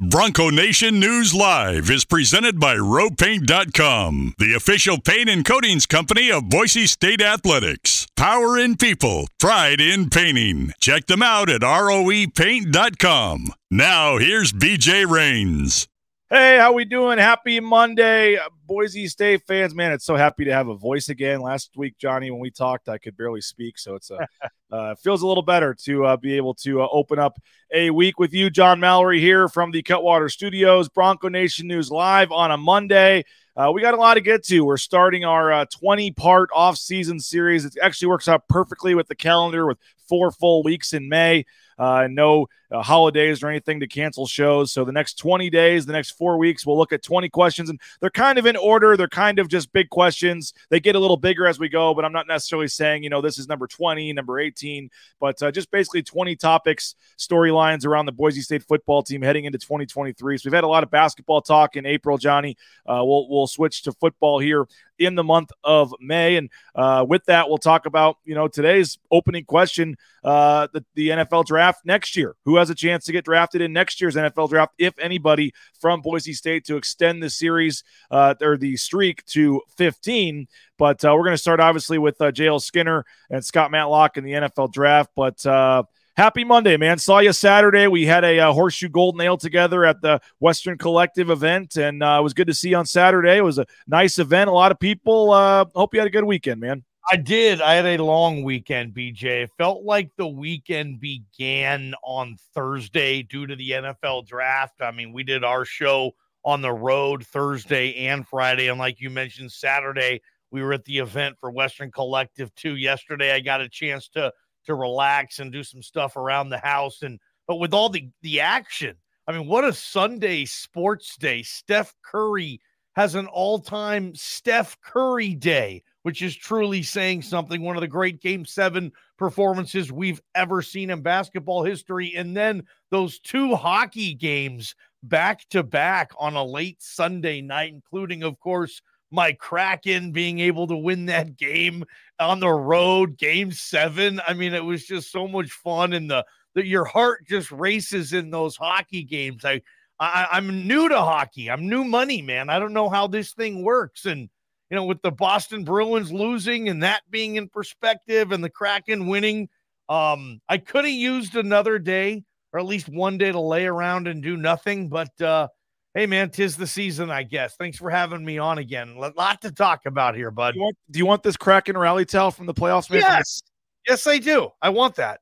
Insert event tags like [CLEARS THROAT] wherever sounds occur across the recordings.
Bronco Nation News Live is presented by RowPaint.com, the official paint and coatings company of Boise State Athletics. Power in people, pride in painting. Check them out at ROEPaint.com. Now, here's BJ Rains. Hey, how we doing? Happy Monday, Boise State fans. Man, it's so happy to have a voice again. Last week, Johnny, when we talked, I could barely speak, so it's uh, [LAUGHS] uh feels a little better to uh, be able to uh, open up a week with you. John Mallory here from the Cutwater Studios, Bronco Nation News live on a Monday. Uh, we got a lot to get to. We're starting our 20 part off-season series. It actually works out perfectly with the calendar with four full weeks in May uh, no uh, holidays or anything to cancel shows. So the next 20 days, the next four weeks, we'll look at 20 questions, and they're kind of in order. They're kind of just big questions. They get a little bigger as we go, but I'm not necessarily saying, you know, this is number 20, number 18, but uh, just basically 20 topics, storylines around the Boise State football team heading into 2023. So we've had a lot of basketball talk in April, Johnny. Uh, we'll, we'll switch to football here in the month of May. And uh, with that, we'll talk about, you know, today's opening question uh, the, the NFL draft next year. Who has a chance to get drafted in next year's NFL draft, if anybody, from Boise State to extend the series uh, or the streak to 15? But uh, we're going to start obviously with uh, JL Skinner and Scott Matlock in the NFL draft. But uh, happy Monday, man. Saw you Saturday. We had a, uh, horseshoe gold nail together at the Western Collective event, and uh, it was good to see you on Saturday. It was a nice event. A lot of people. Uh, hope you had a good weekend, man. I did. I had a long weekend, BJ. It felt like the weekend began on Thursday due to the NFL draft. I mean, we did our show on the road Thursday and Friday. And like you mentioned, Saturday, we were at the event for Western Collective too. Yesterday, I got a chance to to relax and do some stuff around the house. And but with all the the action, I mean, what a Sunday sports day! Steph Curry has an all time Steph Curry day, which is truly saying something. One of the great Game Seven performances we've ever seen in basketball history, and then those two hockey games back to back on a late Sunday night, including, of course my Kraken being able to win that game on the road, game seven. I mean, it was just so much fun, and the, your heart just races in those hockey games. I, I I'm new to hockey. I'm new money, man. I don't know how this thing works, and you know, with the Boston Bruins losing and that being in perspective, and the Kraken winning, um, I could have used another day or at least one day to lay around and do nothing, but uh Hey man, tis the season, I guess. Thanks for having me on again. A lot to talk about here, bud. Do you want, do you want this Kraken rally towel from the playoffs? Man? Yes, yes, I do. I want that.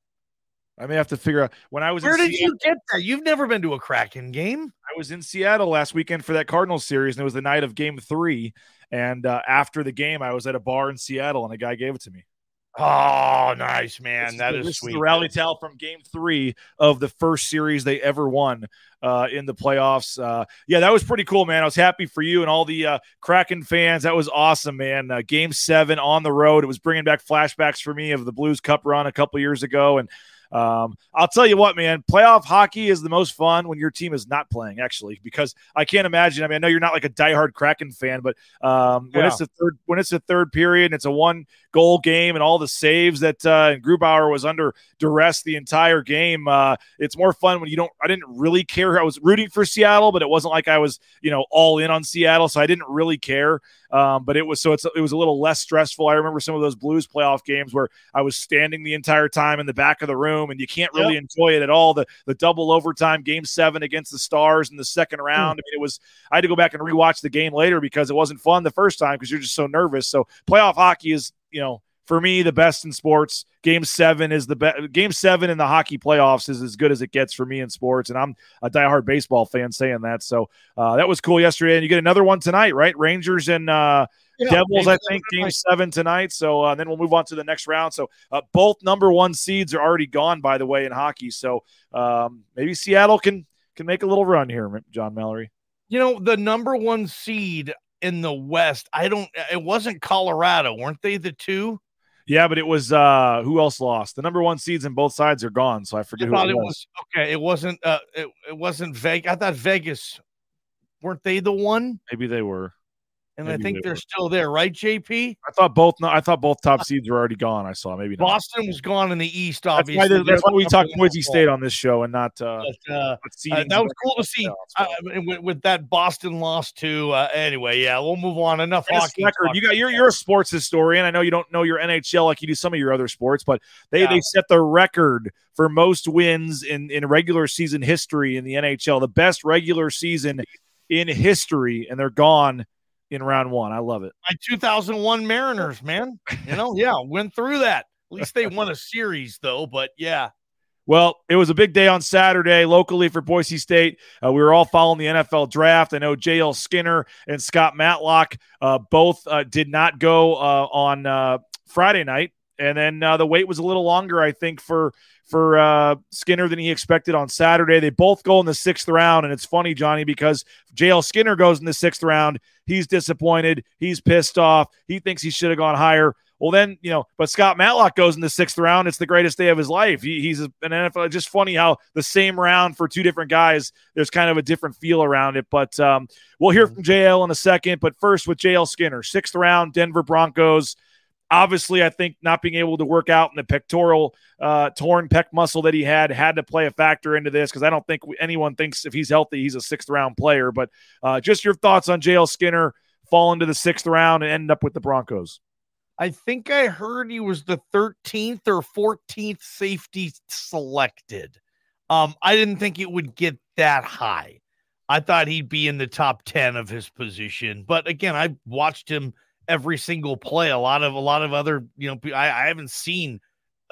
I may have to figure out when I was. Where did Seattle, you get that? You've never been to a Kraken game. I was in Seattle last weekend for that Cardinals series, and it was the night of Game Three. And uh, after the game, I was at a bar in Seattle, and a guy gave it to me. Oh, nice, man. This that is, is sweet. rally towel from game three of the first series they ever won uh, in the playoffs. Uh, yeah, that was pretty cool, man. I was happy for you and all the uh, Kraken fans. That was awesome, man. Uh, game seven on the road. It was bringing back flashbacks for me of the Blues Cup run a couple years ago. And um, I'll tell you what, man, playoff hockey is the most fun when your team is not playing, actually, because I can't imagine. I mean, I know you're not like a diehard Kraken fan, but um, when yeah. it's the third when it's the third period and it's a one goal game and all the saves that uh, Grubauer was under duress the entire game, uh, it's more fun when you don't. I didn't really care. I was rooting for Seattle, but it wasn't like I was, you know, all in on Seattle, so I didn't really care. Um, but it was so it's it was a little less stressful. I remember some of those Blues playoff games where I was standing the entire time in the back of the room, and you can't really yep. enjoy it at all. The the double overtime game seven against the Stars in the second hmm. round. Mm. I mean, it was I had to go back and rewatch the game later because it wasn't fun the first time because you're just so nervous. So playoff hockey is you know for me, the best in sports. Game seven is the best. Game seven in the hockey playoffs is as good as it gets for me in sports, and I'm a diehard baseball fan saying that. So uh, that was cool yesterday, and you get another one tonight, right? Rangers and uh, yeah, Devils, I think, game seven tonight. So uh, then we'll move on to the next round. So uh, both number one seeds are already gone, by the way, in hockey. So um, maybe Seattle can can make a little run here, John Mallory. You know, the number one seed in the West, I don't. It wasn't Colorado, weren't they the two? Yeah, but it was uh who else lost? The number one seeds in both sides are gone, so I forget I who it was. was. Okay, it wasn't uh it, it wasn't Vegas. I thought Vegas weren't they the one? Maybe they were. And Maybe I think they they're still there, right, JP? I thought both. No, I thought both top seeds were already gone. I saw maybe not. Boston was gone in the East, That's obviously. why, that's why we talked Boise. State on this show and not uh, But, uh, uh, that was cool to see uh, with, with that Boston loss too. Uh, anyway, yeah, we'll move on. Enough Guinness hockey. record. You got you're you're a sports historian. I know you don't know your NHL like you do some of your other sports, but they Yeah. they set the record for most wins in in regular season history in the NHL. The best regular season in history, and they're gone in round one. I love it. my 2001 Mariners, man. You know, yeah, went through that. At least they won a series though. But yeah, Well, it was a big day on Saturday locally for Boise State. Uh, we were all following the NFL draft. I know JL Skinner and Scott Matlock uh, both uh, did not go uh, on uh, Friday night, and then uh, the wait was a little longer, I think, for for uh, Skinner than he expected on Saturday. They both go in the sixth round, and it's funny, Johnny, because JL Skinner goes in the sixth round. He's disappointed. He's pissed off. He thinks he should have gone higher. Well, then, you know, but Scott Matlock goes in the sixth round. It's the greatest day of his life. He, he's an NFL. Just funny how the same round for two different guys, there's kind of a different feel around it. But um, we'll hear from JL in a second. But first, with JL Skinner, sixth round, Denver Broncos. Obviously, I think not being able to work out in the pectoral uh, torn pec muscle that he had had to play a factor into this because I don't think anyone thinks if he's healthy, he's a sixth round player. But uh, just your thoughts on JL Skinner falling to the sixth round and end up with the Broncos. I think I heard he was the 13th or 14th safety selected. Um, I didn't think it would get that high. I thought he'd be in the top 10 of his position. But again, I watched him every single play. A lot of a lot of other, you know, I, I haven't seen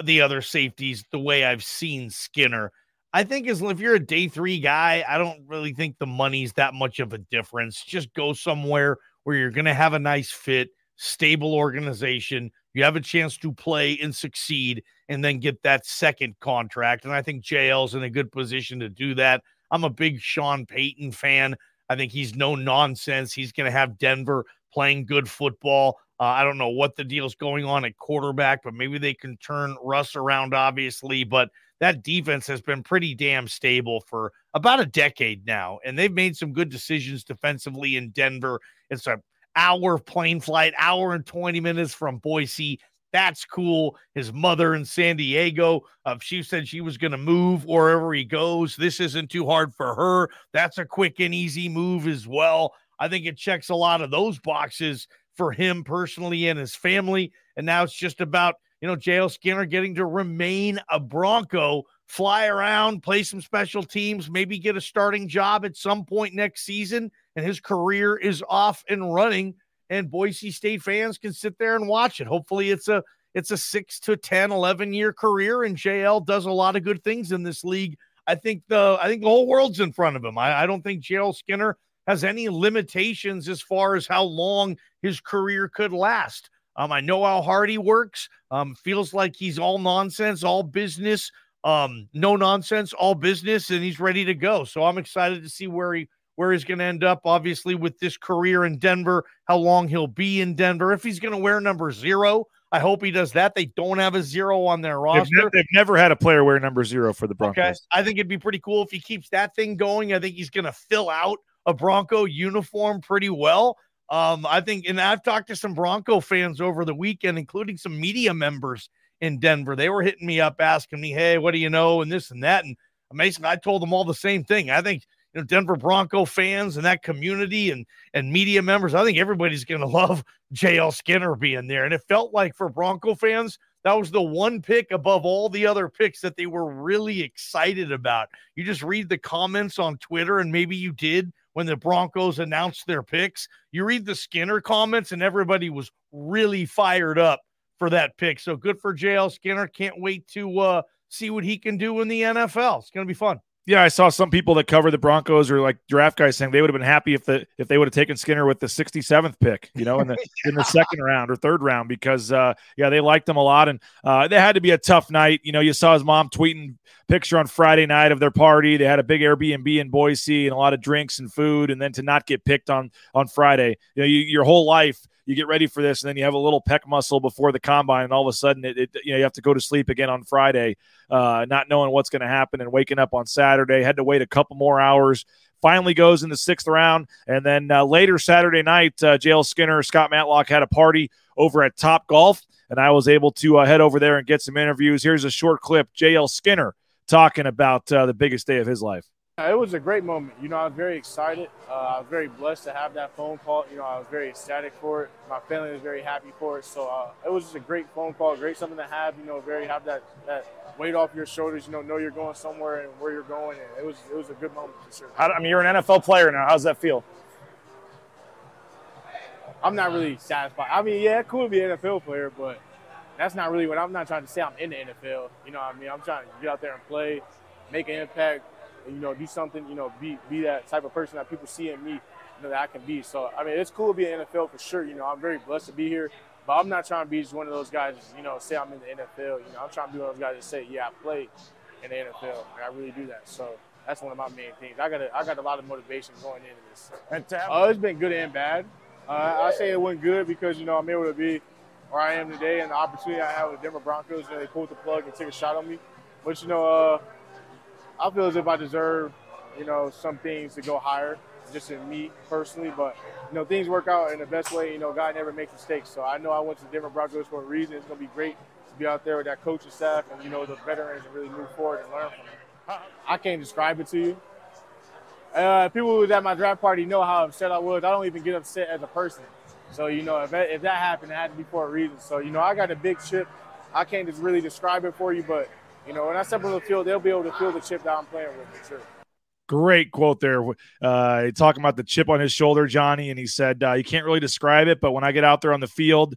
the other safeties the way I've seen Skinner. I think as if you're a day three guy, I don't really think the money's that much of a difference. Just go somewhere where you're gonna have a nice fit, stable organization. You have a chance to play and succeed, and then get that second contract. And I think JL's in a good position to do that. I'm a big Sean Payton fan. I think he's no nonsense. He's going to have Denver playing good football. Uh, I don't know what the deal's going on at quarterback, but maybe they can turn Russ around, obviously. But that defense has been pretty damn stable for about a decade now, and they've made some good decisions defensively in Denver. It's a hour plane flight, hour and 20 minutes from Boise. That's cool. His mother in San Diego, uh, she said she was going to move wherever he goes. This isn't too hard for her. That's a quick and easy move as well. I think it checks a lot of those boxes for him personally and his family. And now it's just about, you know, JL Skinner getting to remain a Bronco, fly around, play some special teams, maybe get a starting job at some point next season. And his career is off and running and Boise State fans can sit there and watch it. Hopefully it's a it's a 6 to 10 11 year career and JL does a lot of good things in this league. I think the I think the whole world's in front of him. I, I don't think JL Skinner has any limitations as far as how long his career could last. Um, I know how hard he works. Um, feels like he's all nonsense, all business, um, no nonsense, all business, and he's ready to go. So I'm excited to see where he where he's going to end up, obviously, with this career in Denver, how long he'll be in Denver. If he's going to wear number zero, I hope he does that. They don't have a zero on their They've, roster. ne- they've never had a player wear number zero for the Broncos. Okay. I think it'd be pretty cool if he keeps that thing going. I think he's going to fill out a Bronco uniform pretty well. Um, I think, and I've talked to some Bronco fans over the weekend, including some media members in Denver. They were hitting me up asking me, Hey, what do you know? And this and that. And amazing. I told them all the same thing. I think, you know, Denver Bronco fans and that community and and media members, I think everybody's going [LAUGHS] to love JL Skinner being there. And it felt like for Bronco fans, that was the one pick above all the other picks that they were really excited about. You just read the comments on Twitter, and maybe you did when the Broncos announced their picks. You read the Skinner comments, and everybody was really fired up for that pick. So good for JL Skinner. Can't wait to uh, see what he can do in the NFL. It's going to be fun. Yeah, I saw some people that cover the Broncos or like draft guys saying they would have been happy if the if they would have taken Skinner with the 67th pick, you know, in the [LAUGHS] in the second round or third round because uh yeah, they liked him a lot and uh they had to be a tough night. You know, you saw his mom tweeting picture on Friday night of their party. They had a big Airbnb in Boise and a lot of drinks and food and then to not get picked on on Friday. You know, you, your whole life you get ready for this and then you have a little pec muscle before the combine and all of a sudden it, it you know you have to go to sleep again on Friday uh, not knowing what's going to happen and waking up on Saturday. Had to wait a couple more hours finally goes in the sixth round. And then uh, later Saturday night, uh, JL Skinner, Scott Matlock had a party over at Top Golf, and I was able to uh, head over there and get some interviews. Here's a short clip JL Skinner talking about uh, the biggest day of his life. It was a great moment. You know, I was very excited. Uh, I was very blessed to have that phone call. You know, I was very ecstatic for it. My family was very happy for it. So uh, it was just a great phone call, great something to have. You know, very have that that weight off your shoulders. You know, know you're going somewhere and where you're going. And it was it was a good moment for sure. How, I mean, you're an NFL player now. How does that feel? I'm not really satisfied. I mean, yeah, cool to be an NFL player, but that's not really what I'm not trying to say. I'm in the NFL. You know, what I mean, I'm trying to get out there and play, make an impact you know, do something, you know, be be that type of person that people see in me, you know, that I can be. So I mean, it's cool to be in the NFL for sure. You know, I'm very blessed to be here, but I'm not trying to be just one of those guys, you know, say I'm in the NFL. You know, I'm trying to be one of those guys that say, yeah, I played in the NFL, and I really do that. So that's one of my main things. I got a, I got a lot of motivation going into this. And to uh, it's been good and bad. Uh, I say it went good because you know I'm able to be where I am today, and the opportunity I have with Denver Broncos. You know, they pulled the plug and took a shot on me. But you know, uh, I feel as if I deserve, you know, some things to go higher, just in me personally. But you know, things work out in the best way. You know, God never makes mistakes. So I know I went to Denver Broncos for a reason. It's gonna be great to be out there with that coaching staff and you know the veterans and really move forward and learn from them. I can't describe it to you. Uh, people who was at my draft party know how upset I was. I don't even get upset as a person. So you know, if that, if that happened, it had to be for a reason. So you know, I got a big chip. I can't just really describe it for you, but you know, when I step on the field, they'll be able to feel the chip that I'm playing with for sure. Great quote there. Uh, talking about the chip on his shoulder, Johnny, and he said uh, you can't really describe it, but when I get out there on the field,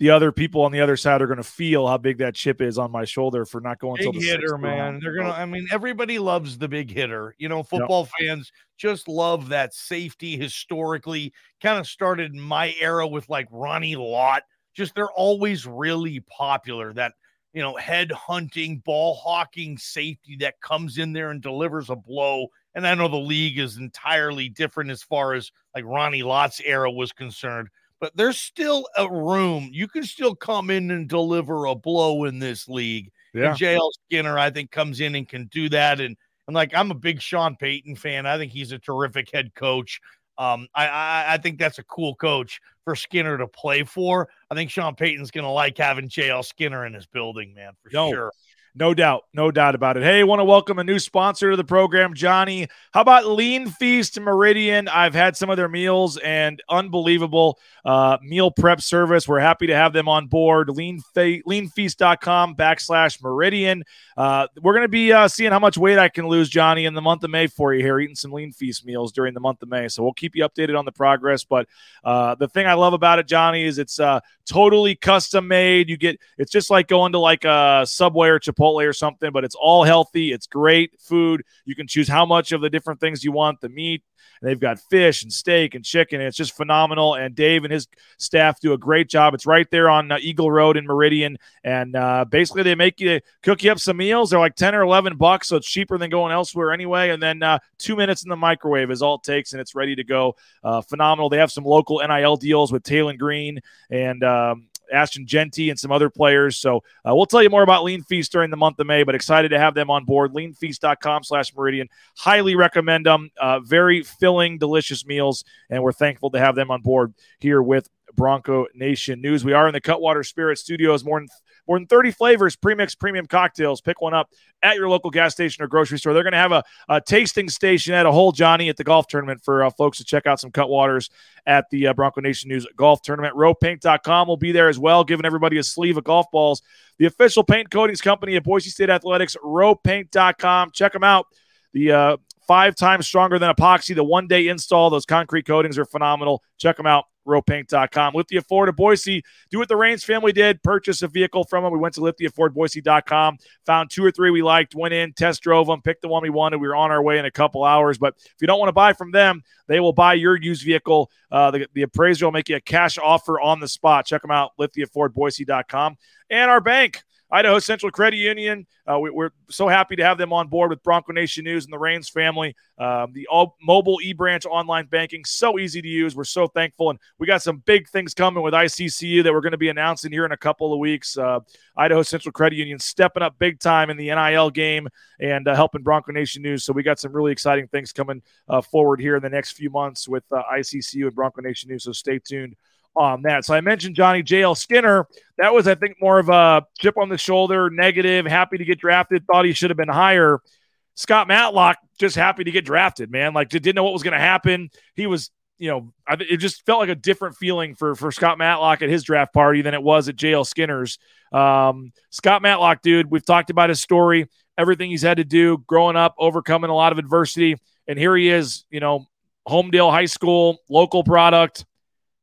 the other people on the other side are going to feel how big that chip is on my shoulder for not going big until the hitter, man. They're gonna. I mean, everybody loves the big hitter. You know, football yep. fans just love that safety. Historically, kind of started my era with like Ronnie Lott. Just they're always really popular. That you know, head hunting, ball hawking safety that comes in there and delivers a blow. And I know the league is entirely different as far as like Ronnie Lott's era was concerned, but there's still a room. You can still come in and deliver a blow in this league. Yeah. And JL Skinner, I think, comes in and can do that. And and like I'm a big Sean Payton fan. I think he's a terrific head coach. Um, I, I, I think that's a cool coach for Skinner to play for. I think Sean Payton's going to like having JL Skinner in his building, man, for no, sure. No doubt. No doubt about it. Hey, want to welcome a new sponsor to the program, Johnny. How about Lean Feast Meridian? I've had some of their meals and unbelievable uh, meal prep service. We're happy to have them on board. Lean leanfeast.com backslash Meridian. Uh, we're going to be uh, seeing how much weight I can lose, Johnny, in the month of May for you here, eating some Lean Feast meals during the month of May. So we'll keep you updated on the progress. But uh, the thing I love about it, Johnny, is it's uh, totally custom made. You get it's just like going to like a Subway or Chipotle Chipotle or something, but it's all healthy. It's great food. You can choose how much of the different things you want the meat. They've got fish and steak and chicken. And it's just phenomenal. And Dave and his staff do a great job. It's right there on uh, Eagle Road in Meridian. And uh, basically, they make you cook you up some meals. They're like 10 or 11 bucks. So it's cheaper than going elsewhere anyway. And then uh, two minutes in the microwave is all it takes. And it's ready to go. Uh, phenomenal. They have some local NIL deals with Taylen Green and um, Ashton Jeanty and some other players. So uh, we'll tell you more about Lean Feast during the month of May, but excited to have them on board. Leanfeast.com slash Meridian. Highly recommend them. Uh, very filling, delicious meals, and we're thankful to have them on board here with Bronco Nation News. We are in the Cutwater Spirit Studios. More than more than 30 flavors, premix premium cocktails. Pick one up at your local gas station or grocery store. They're going to have a, a, tasting station at a whole Johnny at the golf tournament for uh, folks to check out some Cutwaters at the uh, Bronco Nation News golf tournament. RoPaint.com will be there as well, giving everybody a sleeve of golf balls. The official paint coatings company at Boise State Athletics, RoPaint.com. Check them out. The uh, five times stronger than epoxy. The one day install, those concrete coatings are phenomenal. Check them out ropaint.com. Lithia Ford of Boise, do what the Rains family did, purchase a vehicle from them. We went to lithiafordboise.com, found two or three we liked, went in, test drove them, picked the one we wanted. We were on our way in a couple hours. But if you don't want to buy from them, they will buy your used vehicle. Uh, the, the appraiser will make you a cash offer on the spot. Check them out, lithiafordboise.com. And our bank. Idaho Central Credit Union. Uh, we, are so happy to have them on board with Bronco Nation News and the Rains family. Um, the all mobile e branch online banking, so easy to use. We're so thankful. And we got some big things coming with ICCU that we're going to be announcing here in a couple of weeks. Uh, Idaho Central Credit Union stepping up big time in the NIL game and uh, helping Bronco Nation News. So we got some really exciting things coming uh, forward here in the next few months with uh, ICCU and Bronco Nation News. So stay tuned on that. So I mentioned Johnny JL Skinner. That was, I think, more of a chip on the shoulder, negative, happy to get drafted, thought he should have been higher. Scott Matlock just happy to get drafted, man. Like didn't know what was going to happen. He was, you know, it just felt like a different feeling for for Scott Matlock at his draft party than it was at JL Skinner's. Um, Scott Matlock, dude, we've talked about his story, everything he's had to do growing up, overcoming a lot of adversity, and here he is, you know, Homedale High School, local product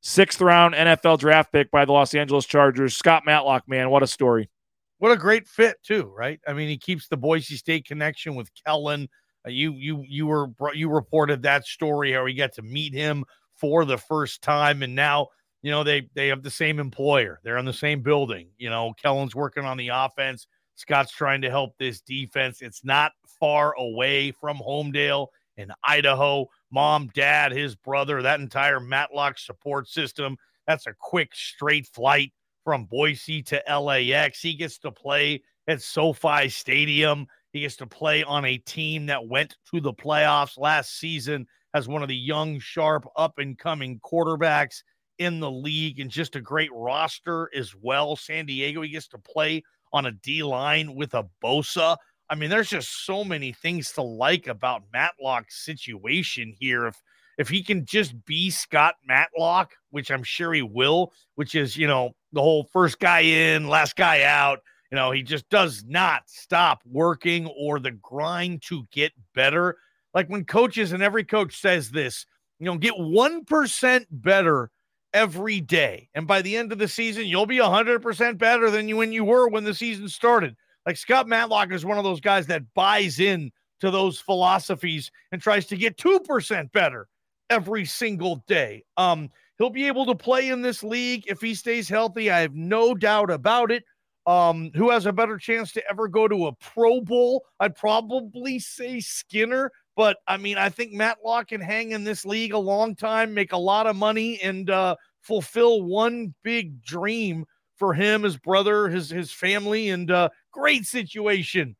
sixth round NFL draft pick by the Los Angeles Chargers. Scott Matlock, man, what a story. What a great fit too, right? I mean, he keeps the Boise State connection with Kellen. Uh, you you you were you reported that story how he got to meet him for the first time, and now you know they they have the same employer. They're in the same building. You know, Kellen's working on the offense. Scott's trying to help this defense. It's not far away from Homedale in Idaho mom, dad, his brother, that entire Matlock support system. That's a quick, straight flight from Boise to LAX. He gets to play at SoFi Stadium. He gets to play on a team that went to the playoffs last season as one of the young, sharp, up and coming quarterbacks in the league and just a great roster as well. San Diego, he gets to play on a D line with a Bosa. I mean, there's just so many things to like about Matlock's situation here. If if he can just be Scott Matlock, which I'm sure he will, which is, you know, the whole first guy in, last guy out, you know, he just does not stop working or the grind to get better. Like when coaches and every coach says this, you know, get 1% better every day. And by the end of the season, you'll be 100% better than you when you were when the season started. Like Scott Matlock is one of those guys that buys in to those philosophies and tries to get 2% better every single day. Um, he'll be able to play in this league if he stays healthy. I have no doubt about it. Um, who has a better chance to ever go to a Pro Bowl? I'd probably say Skinner, but I mean, I think Matlock can hang in this league a long time, make a lot of money, and uh, fulfill one big dream for him, his brother, his his family, and uh, great situation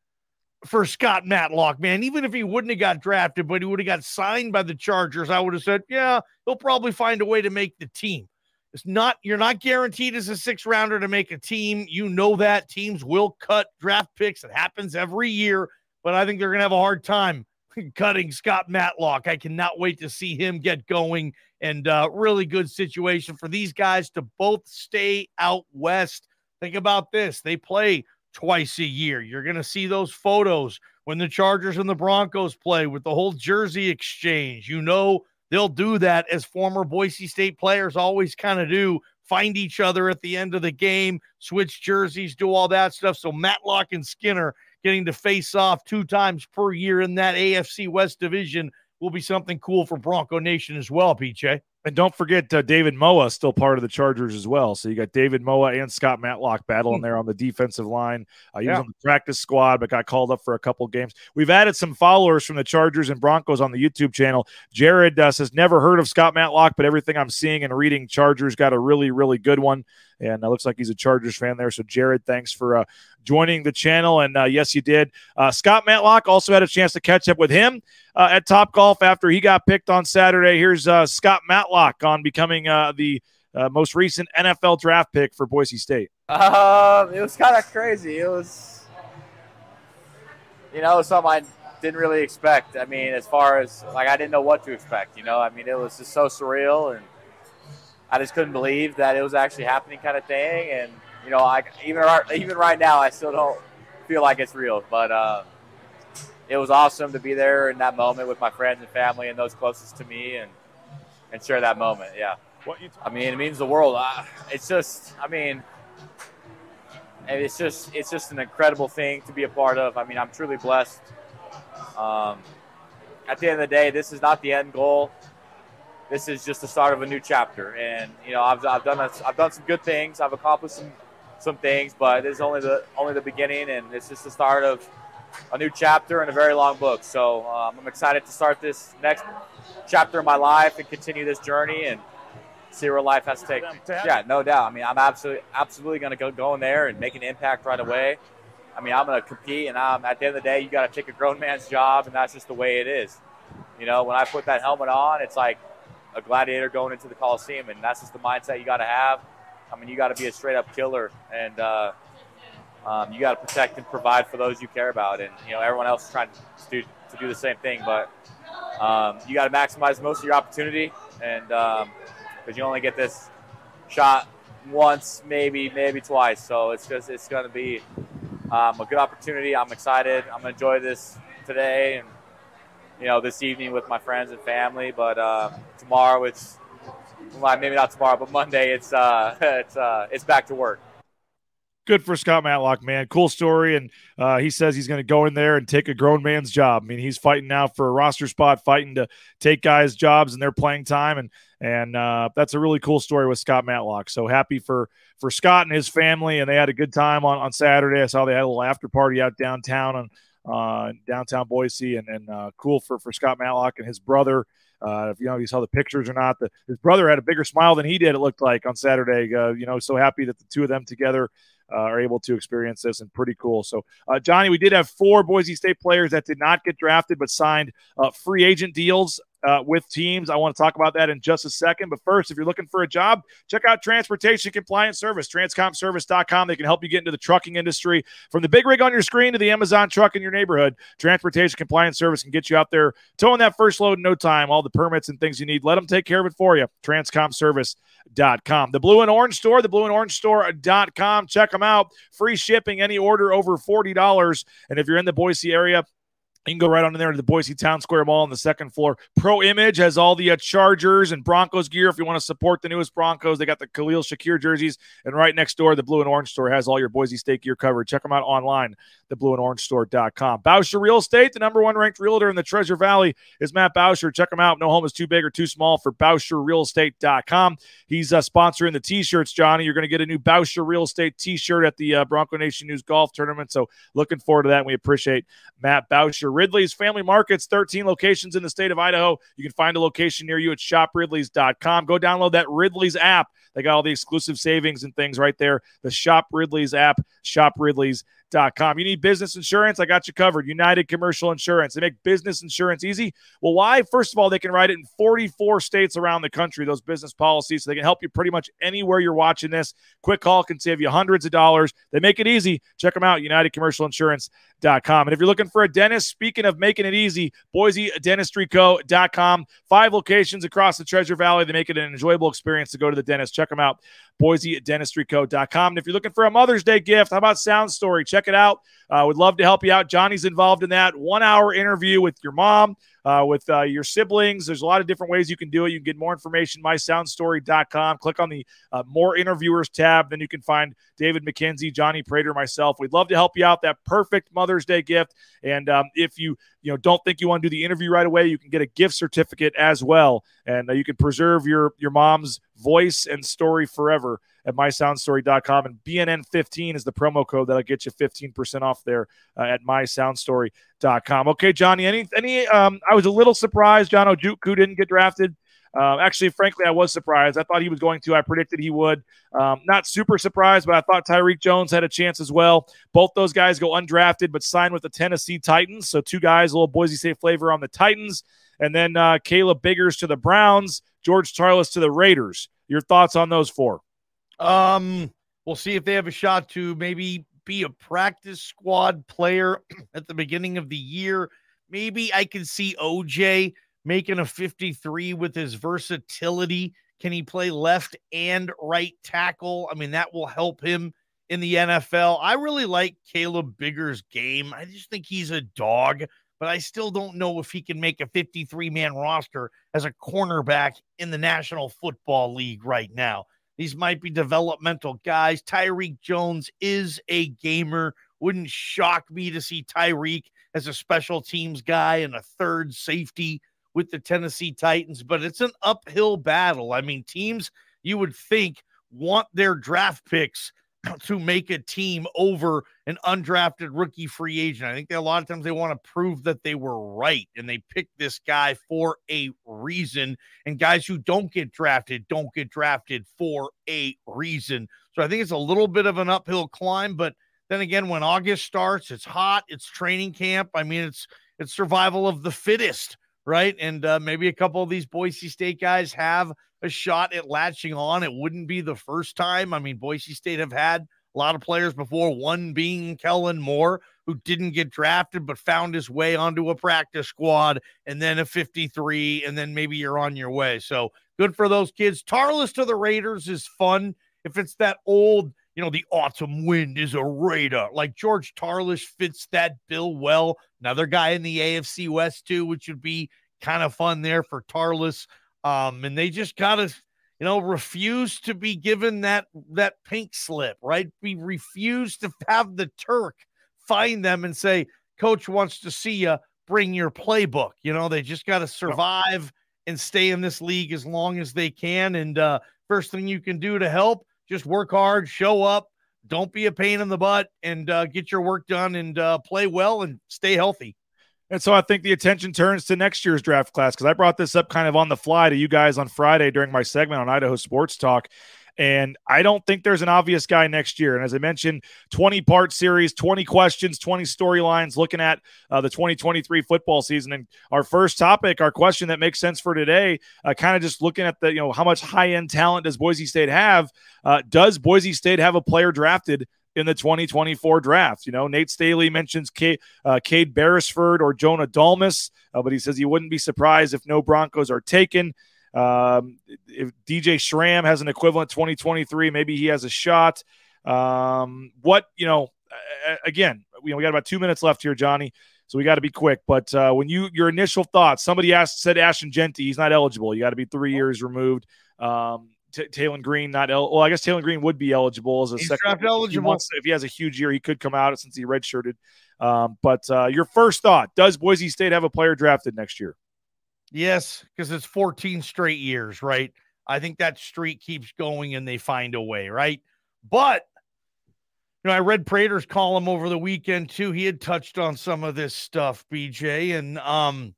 for Scott Matlock, man. Even if he wouldn't have got drafted, but he would have got signed by the Chargers, I would have said, yeah, he'll probably find a way to make the team. It's not you're not guaranteed as a six rounder to make a team. You know that teams will cut draft picks. It happens every year, but I think they're gonna have a hard time [LAUGHS] cutting Scott Matlock. I cannot wait to see him get going and uh, really good situation for these guys to both stay out west. Think about this they play twice a year. You're going to see those photos when the Chargers and the Broncos play with the whole jersey exchange. You know, they'll do that as former Boise State players always kind of do find each other at the end of the game, switch jerseys, do all that stuff. So Matlock and Skinner getting to face off two times per year in that AFC West division will be something cool for Bronco Nation as well, PJ. And don't forget uh, David Moa, still part of the Chargers as well. So you got David Moa and Scott Matlock battling hmm. there on the defensive line. Uh, he yeah. was on the practice squad, but got called up for a couple games. We've added some followers from the Chargers and Broncos on the YouTube channel. Jared uh, says, never heard of Scott Matlock, but everything I'm seeing and reading, Chargers got a really, really good one. And it looks like he's a Chargers fan there. So, Jared, thanks for uh, joining the channel. And uh, yes, you did. Uh, Scott Matlock also had a chance to catch up with him uh, at Top Golf after he got picked on Saturday. Here's uh, Scott Matlock on becoming uh, the most recent NFL draft pick for Boise State. Um, it was kind of crazy. It was, you know, something I didn't really expect. I mean, as far as like, I didn't know what to expect. You know, I mean, it was just so surreal and I just couldn't believe that it was actually happening, kind of thing. And you know, I even even right now, I still don't feel like it's real. But uh, it was awesome to be there in that moment with my friends and family and those closest to me, and and share that moment. Yeah. What you? T- I mean, it means the world. I, it's just, I mean, it's just it's just an incredible thing to be a part of. I mean, I'm truly blessed. Um, at the end of the day, this is not the end goal this is just the start of a new chapter. And you know, I've, I've done a, I've done some good things. I've accomplished some some things, but this is only the only the beginning, and it's just the start of a new chapter in a very long book. So um, I'm excited to start this next chapter of my life and continue this journey and see where life has to take. Yeah, no doubt. I mean, I'm absolutely absolutely going to go go in there and make an impact right away. I mean, I'm going to compete, and I'm, at the end of the day, you got to take a grown man's job, and that's just the way it is. You know, when I put that helmet on, it's like a gladiator going into the Coliseum, and that's just the mindset you got to have. I mean, you got to be a straight up killer, and uh, um, you got to protect and provide for those you care about, and you know everyone else is trying to do to do the same thing. But um, you got to maximize most of your opportunity, and because um, you only get this shot once, maybe maybe twice. So it's just it's going to be um, a good opportunity. I'm excited. I'm going to enjoy this today and you know this evening with my friends and family. But uh, tomorrow it's well, maybe not tomorrow, but Monday it's uh, [LAUGHS] it's uh, it's back to work good for Scott Matlock, man. Cool story. And uh, he says he's going to go in there and take a grown man's job. I mean, he's fighting now for a roster spot, fighting to take guys' jobs and their playing time. And and uh, that's a really cool story with Scott Matlock. So happy for for Scott and his family. And they had a good time on, on Saturday. I saw they had a little after party out downtown on uh, downtown Boise. And, and uh, cool for, for Scott Matlock and his brother. Uh, if you know you saw the pictures or not, the, his brother had a bigger smile than he did. It looked like on Saturday. Uh, you know, so happy that the two of them together uh, are able to experience this and pretty cool. So, uh, Johnny, we did have four Boise State players that did not get drafted but signed uh, free agent deals uh, with teams. I want to talk about that in just a second. But first, if you're looking for a job, check out Transportation Compliance Service, transcompservice.com. They can help you get into the trucking industry from the big rig on your screen to the Amazon truck in your neighborhood. Transportation Compliance Service can get you out there towing that first load in no time, all the permits and things you need. Let them take care of it for you. Transcompservice.com. The Blue and Orange Store, the Blue and Orange Store.com. Check them out. Free shipping, any order over $40. And if you're in the Boise area, you can go right on in there to the Boise Town Square Mall on the second floor. Pro Image has all the uh, Chargers and Broncos gear. If you want to support the newest Broncos, they got the Khalil Shakir jerseys. And right next door, the Blue and Orange store has all your Boise State gear covered. Check them out online, theblueandorange.store.com. Boucher Real Estate, the number one ranked realtor in the Treasure Valley, is Matt Boucher. Check him out. No home is too big or too small for BoucherRealEstate.com. He's uh, sponsoring the t-shirts, Johnny. You're going to get a new Boucher Real Estate t-shirt at the uh, Bronco Nation News Golf Tournament. So looking forward to that. And we appreciate Matt Boucher. Ridley's Family Markets, 13 locations in the state of Idaho. You can find a location near you at shopridleys.com. Go download that Ridley's app. They got all the exclusive savings and things right there. The Shop Ridley's app, shopridleys.com com. You need business insurance? I got you covered. United Commercial Insurance. They make business insurance easy. Well, why? First of all, they can write it in 44 states around the country, those business policies. So they can help you pretty much anywhere you're watching this. Quick call can save you hundreds of dollars. They make it easy. Check them out, united commercial UnitedCommercialInsurance.com. And if you're looking for a dentist, speaking of making it easy, boise BoiseDentistryCo.com. Five locations across the Treasure Valley. They make it an enjoyable experience to go to the dentist. Check them out, BoiseDentistryCo.com. And if you're looking for a Mother's Day gift, how about Sound Story? Check it out. Uh, would love to help you out. Johnny's involved in that one hour interview with your mom, uh, with uh, your siblings. There's a lot of different ways you can do it. You can get more information, mysoundstory.com. Click on the uh, more interviewers tab. Then you can find David McKenzie, Johnny Prater, myself. We'd love to help you out. That perfect Mother's Day gift. And um, if you you know don't think you want to do the interview right away, you can get a gift certificate as well, and uh, you can preserve your your mom's voice and story forever at mysoundstory.com. And BNN15 is the promo code that'll get you 15% off there uh, at mysoundstory.com. Okay, Johnny, any, any, um, I was a little surprised John Ojukwu didn't get drafted. Um, actually, frankly, I was surprised. I thought he was going to. I predicted he would. Um, not super surprised, but I thought Tyreque Jones had a chance as well. Both those guys go undrafted, but signed with the Tennessee Titans. So two guys, a little Boise State flavor on the Titans, and then uh, Caleb Biggers to the Browns, George Tarlas to the Raiders. Your thoughts on those four? Um, we'll see if they have a shot to maybe be a practice squad player [CLEARS THROAT] at the beginning of the year. Maybe I can see OJ making a 53 with his versatility. Can he play left and right tackle? I mean, that will help him in the NFL. I really like Caleb Bigger's game. I just think he's a dog, but I still don't know if he can make a 53 man roster as a cornerback in the National Football League right now. These might be developmental guys. Tyreque Jones is a gamer. Wouldn't shock me to see Tyreque as a special teams guy and a third safety with the Tennessee Titans, but it's an uphill battle. I mean, teams you would think want their draft picks [CLEARS THROAT] to make a team over an undrafted rookie free agent. I think that a lot of times they want to prove that they were right and they picked this guy for a reason. And guys who don't get drafted don't get drafted for a reason. So I think it's a little bit of an uphill climb, but then again, when August starts, it's hot, it's training camp. I mean, it's it's survival of the fittest, right? And uh, maybe a couple of these Boise State guys have a shot at latching on. It wouldn't be the first time. I mean, Boise State have had a lot of players before, one being Kellen Moore, who didn't get drafted but found his way onto a practice squad, and then a 53, and then maybe you're on your way. So good for those kids. Tarlas to the Raiders is fun. If it's that old, you know, the autumn wind is a Raider, like George Tarlas fits that bill well. Another guy in the AFC West, too, which would be kind of fun there for Tarlas. Um, and they just gotta, you know, refuse to be given that that pink slip, right? We refuse to have the Turk find them and say, Coach wants to see you. Bring your playbook. You know, they just got to survive and stay in this league as long as they can. And uh, first thing you can do to help, just work hard, show up, don't be a pain in the butt, and uh, get your work done and uh, play well and stay healthy. And so I think the attention turns to next year's draft class because I brought this up kind of on the fly to you guys on Friday during my segment on Idaho Sports Talk. And I don't think there's an obvious guy next year. And as I mentioned, 20 part series, 20 questions, 20 storylines looking at uh, the 2023 football season. And our first topic, our question that makes sense for today, uh, kind of just looking at the, you know, how much high end talent does Boise State have? Uh, does Boise State have a player drafted in the 2024 draft. You know, Nate Staley mentions Cade, uh, Cade Beresford or Jonah Dalmas, uh, but he says he wouldn't be surprised if no Broncos are taken. Um, if DJ Schramm has an equivalent 2023, maybe he has a shot. Um, what, you know, again, we, we got about two minutes left here, Johnny. So we got to be quick. But uh, when you your initial thoughts, somebody asked said Ashton Jeanty, he's not eligible. You got to be three years removed. Um, T- Taylen Green not el- well. I guess Taylen Green would be eligible as a He's second. draft eligible. If he, wants, if he has a huge year, he could come out since he redshirted. Um, but uh, your first thought: Does Boise State have a player drafted next year? Yes, because it's 14 straight years, right? I think that streak keeps going and they find a way, right? But you know, I read Prater's column over the weekend too. He had touched on some of this stuff, BJ, and um,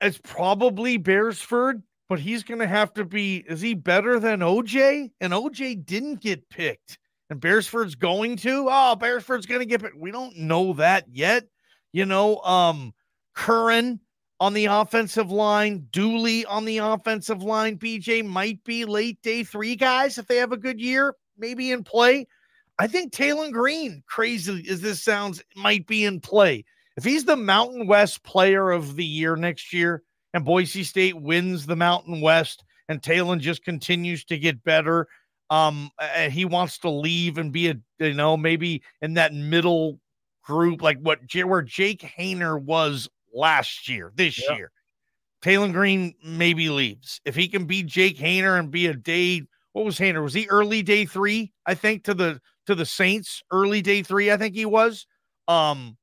it's probably Beresford but he's going to have to be. Is he better than OJ? And OJ didn't get picked, and Beresford's going to. Oh, Beresford's going to get picked. We don't know that yet. You know, um, Curran on the offensive line, Dooley on the offensive line. BJ might be late day three guys if they have a good year, maybe in play. I think Taylen Green, crazy as this sounds, might be in play. If he's the Mountain West player of the year next year, and Boise State wins the Mountain West, and Taylen just continues to get better. Um, he wants to leave and be a you know maybe in that middle group like what where Jake Haener was last year, this yeah. year. Taylen Green maybe leaves if he can beat Jake Haener and be a day. What was Haener? Was he early day three? I think to the to the Saints early day three. I think he was. Um,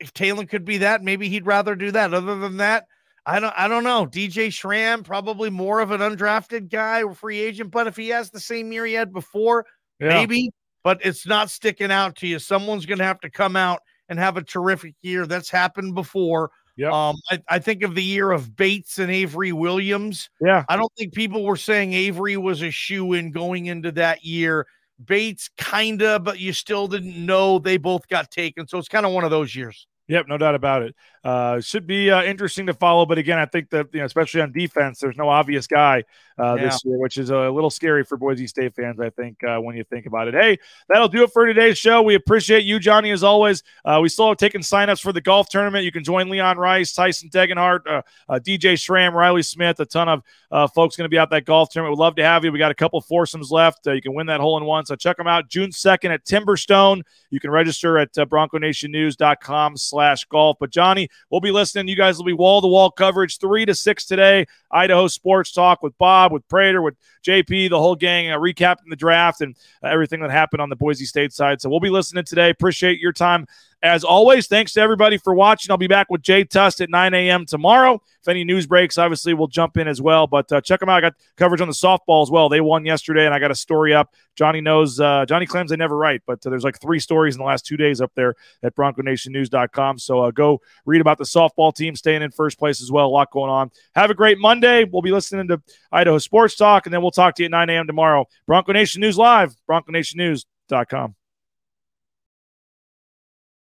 if Taylen could be that, maybe he'd rather do that. Other than that, I don't I don't know. DJ Schramm, probably more of an undrafted guy or free agent, but if he has the same year he had before, yeah. maybe, but it's not sticking out to you. Someone's gonna have to come out and have a terrific year. That's happened before. Yeah. Um, I, I, think of the year of Bates and Avery Williams. Yeah. I don't think people were saying Avery was a shoe in going into that year. Bates kinda, but you still didn't know they both got taken. So it's kind of one of those years. Yep, no doubt about it. Uh, should be uh, interesting to follow, but again, I think that you know, especially on defense, there's no obvious guy uh, yeah. this year, which is a little scary for Boise State fans. I think uh, when you think about it. Hey, that'll do it for today's show. We appreciate you, Johnny, as always. Uh, we still have taken signups for the golf tournament. You can join Leon Rice, Tyson Degenhart, uh, DJ Schramm, Riley Smith, a ton of folks going to be out that golf tournament. We'd love to have you. We got a couple foursomes left. you can win that hole in one. So check them out June 2nd at Timberstone. You can register at uh, BroncoNationNews.com slash golf. But Johnny, we'll be listening. You guys will be wall to wall coverage three to six today. Idaho Sports Talk with Bob, with Prater, with JP, the whole gang, uh, recapping the draft and uh, everything that happened on the Boise State side. So we'll be listening today. Appreciate your time As always, thanks to everybody for watching. I'll be back with Jay Tust at 9 a.m. tomorrow. If any news breaks, obviously we'll jump in as well. But uh, check them out. I got coverage on the softball as well. They won yesterday, and I got a story up. Johnny knows. Uh, Johnny claims they never write, but uh, there's like three stories in the last two days up there at BroncoNationNews.com. So uh, go read about the softball team staying in first place as well. A lot going on. Have a great Monday. We'll be listening to Idaho Sports Talk, and then we'll talk to you at 9 a.m. tomorrow. Bronco Nation News Live, BroncoNationNews.com.